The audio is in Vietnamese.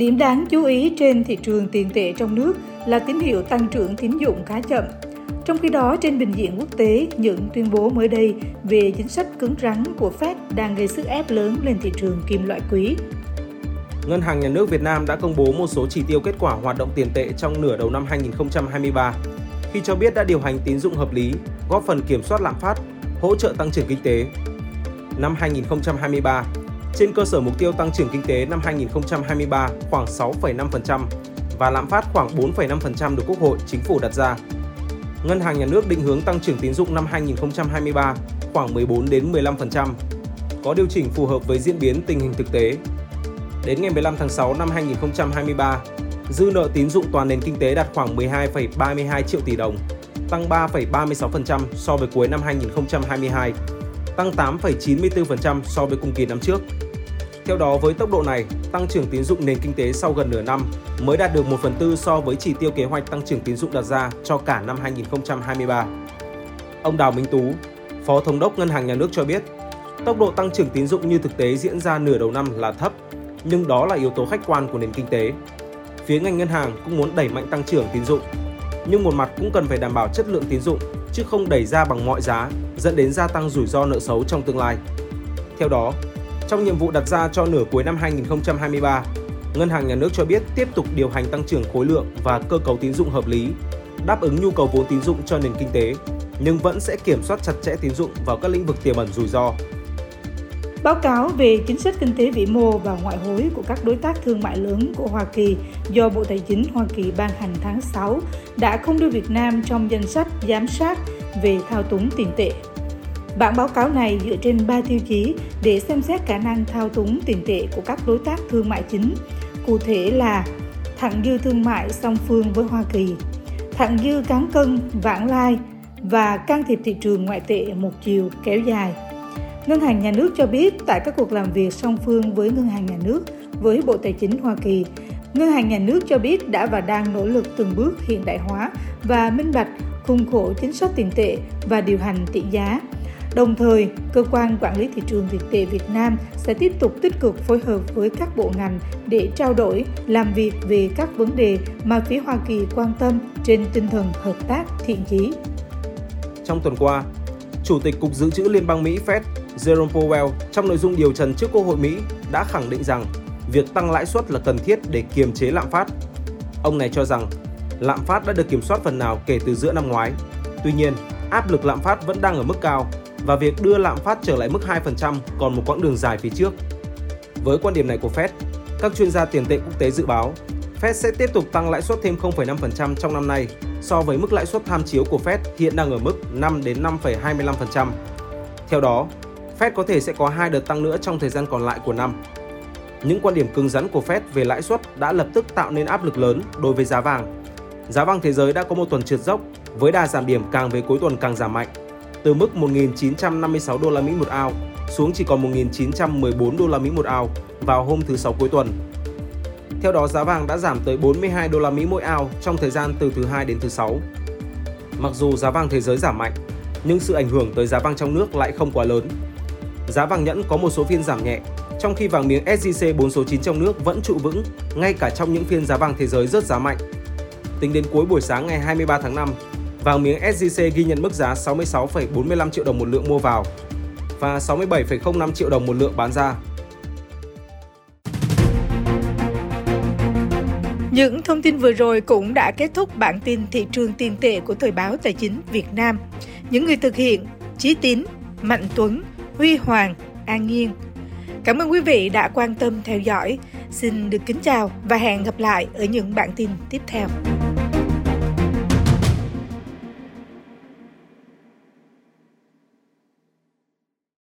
Điểm đáng chú ý trên thị trường tiền tệ trong nước là tín hiệu tăng trưởng tín dụng khá chậm. Trong khi đó, trên bình diện quốc tế, những tuyên bố mới đây về chính sách cứng rắn của Fed đang gây sức ép lớn lên thị trường kim loại quý. Ngân hàng Nhà nước Việt Nam đã công bố một số chỉ tiêu kết quả hoạt động tiền tệ trong nửa đầu năm 2023, khi cho biết đã điều hành tín dụng hợp lý, góp phần kiểm soát lạm phát, hỗ trợ tăng trưởng kinh tế. Năm 2023, trên cơ sở mục tiêu tăng trưởng kinh tế năm 2023 khoảng 6,5% và lạm phát khoảng 4,5% được Quốc hội, Chính phủ đặt ra. Ngân hàng Nhà nước định hướng tăng trưởng tín dụng năm 2023 khoảng 14 đến 15%, có điều chỉnh phù hợp với diễn biến tình hình thực tế. Đến ngày 15 tháng 6 năm 2023, dư nợ tín dụng toàn nền kinh tế đạt khoảng 12,32 triệu tỷ đồng, tăng 3,36% so với cuối năm 2022 tăng 8,94% so với cùng kỳ năm trước. Theo đó, với tốc độ này, tăng trưởng tín dụng nền kinh tế sau gần nửa năm mới đạt được 1 phần tư so với chỉ tiêu kế hoạch tăng trưởng tín dụng đặt ra cho cả năm 2023. Ông Đào Minh Tú, Phó Thống đốc Ngân hàng Nhà nước cho biết, tốc độ tăng trưởng tín dụng như thực tế diễn ra nửa đầu năm là thấp, nhưng đó là yếu tố khách quan của nền kinh tế. Phía ngành ngân hàng cũng muốn đẩy mạnh tăng trưởng tín dụng, nhưng một mặt cũng cần phải đảm bảo chất lượng tín dụng chứ không đẩy ra bằng mọi giá, dẫn đến gia tăng rủi ro nợ xấu trong tương lai. Theo đó, trong nhiệm vụ đặt ra cho nửa cuối năm 2023, Ngân hàng Nhà nước cho biết tiếp tục điều hành tăng trưởng khối lượng và cơ cấu tín dụng hợp lý, đáp ứng nhu cầu vốn tín dụng cho nền kinh tế, nhưng vẫn sẽ kiểm soát chặt chẽ tín dụng vào các lĩnh vực tiềm ẩn rủi ro. Báo cáo về chính sách kinh tế vĩ mô và ngoại hối của các đối tác thương mại lớn của Hoa Kỳ do Bộ Tài chính Hoa Kỳ ban hành tháng 6 đã không đưa Việt Nam trong danh sách giám sát về thao túng tiền tệ. Bản báo cáo này dựa trên 3 tiêu chí để xem xét khả năng thao túng tiền tệ của các đối tác thương mại chính, cụ thể là thặng dư thương mại song phương với Hoa Kỳ, thặng dư cán cân, vãng lai và can thiệp thị trường ngoại tệ một chiều kéo dài. Ngân hàng Nhà nước cho biết tại các cuộc làm việc song phương với Ngân hàng Nhà nước với Bộ Tài chính Hoa Kỳ, Ngân hàng Nhà nước cho biết đã và đang nỗ lực từng bước hiện đại hóa và minh bạch khung khổ chính sách tiền tệ và điều hành tỷ giá. Đồng thời, cơ quan quản lý thị trường tiền tệ Việt Nam sẽ tiếp tục tích cực phối hợp với các bộ ngành để trao đổi, làm việc về các vấn đề mà phía Hoa Kỳ quan tâm trên tinh thần hợp tác thiện chí. Trong tuần qua, Chủ tịch Cục Dự trữ Liên bang Mỹ Fed Jerome Powell trong nội dung điều trần trước Quốc hội Mỹ đã khẳng định rằng việc tăng lãi suất là cần thiết để kiềm chế lạm phát. Ông này cho rằng lạm phát đã được kiểm soát phần nào kể từ giữa năm ngoái. Tuy nhiên, áp lực lạm phát vẫn đang ở mức cao và việc đưa lạm phát trở lại mức 2% còn một quãng đường dài phía trước. Với quan điểm này của Fed, các chuyên gia tiền tệ quốc tế dự báo Fed sẽ tiếp tục tăng lãi suất thêm 0,5% trong năm nay so với mức lãi suất tham chiếu của Fed hiện đang ở mức 5 đến 5,25%. Theo đó, Fed có thể sẽ có hai đợt tăng nữa trong thời gian còn lại của năm. Những quan điểm cứng rắn của Fed về lãi suất đã lập tức tạo nên áp lực lớn đối với giá vàng. Giá vàng thế giới đã có một tuần trượt dốc với đà giảm điểm càng về cuối tuần càng giảm mạnh, từ mức 1.956 đô la Mỹ một ao xuống chỉ còn 1.914 đô la Mỹ một ao vào hôm thứ sáu cuối tuần. Theo đó, giá vàng đã giảm tới 42 đô la Mỹ mỗi ao trong thời gian từ thứ hai đến thứ sáu. Mặc dù giá vàng thế giới giảm mạnh, nhưng sự ảnh hưởng tới giá vàng trong nước lại không quá lớn giá vàng nhẫn có một số phiên giảm nhẹ, trong khi vàng miếng SJC 4 số 9 trong nước vẫn trụ vững ngay cả trong những phiên giá vàng thế giới rất giá mạnh. Tính đến cuối buổi sáng ngày 23 tháng 5, vàng miếng SJC ghi nhận mức giá 66,45 triệu đồng một lượng mua vào và 67,05 triệu đồng một lượng bán ra. Những thông tin vừa rồi cũng đã kết thúc bản tin thị trường tiền tệ của Thời báo Tài chính Việt Nam. Những người thực hiện Chí Tín, Mạnh Tuấn, Huy Hoàng, An Nhiên. Cảm ơn quý vị đã quan tâm theo dõi. Xin được kính chào và hẹn gặp lại ở những bản tin tiếp theo.